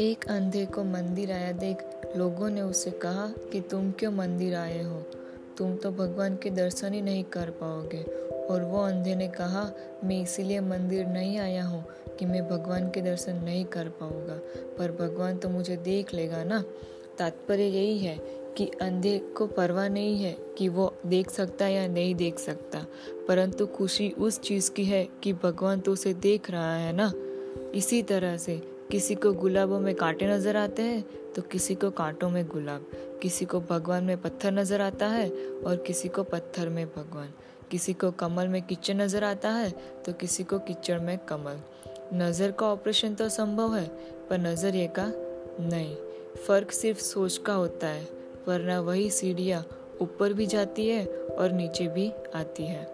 एक अंधे को मंदिर आया, देख लोगों ने उसे कहा कि तुम क्यों मंदिर आए हो? तुम तो भगवान के दर्शन ही नहीं कर पाओगे। और वो अंधे ने कहा, मैं इसीलिए मंदिर नहीं आया हूँ कि मैं भगवान के दर्शन नहीं कर पाऊँगा, पर भगवान तो मुझे देख लेगा ना? तात्पर्य यही है कि अंधे को परवाह नहीं है कि वो देख सकता या नहीं देख सकता, परंतु खुशी उस चीज़ की है कि भगवान तो उसे देख रहा है ना? इसी तरह से किसी को गुलाबों में कांटे नज़र आते हैं तो किसी को कांटों में गुलाब। किसी को भगवान में पत्थर नज़र आता है और किसी को पत्थर में भगवान। किसी को कमल में कीचड़ नज़र आता है तो किसी को किचड़ में कमल। नज़र का ऑपरेशन तो संभव है, पर नज़रिए का नहीं। फ़र्क सिर्फ़ सोच का होता है, वरना वही सीढ़ियाँ ऊपर भी जाती है और नीचे भी आती है।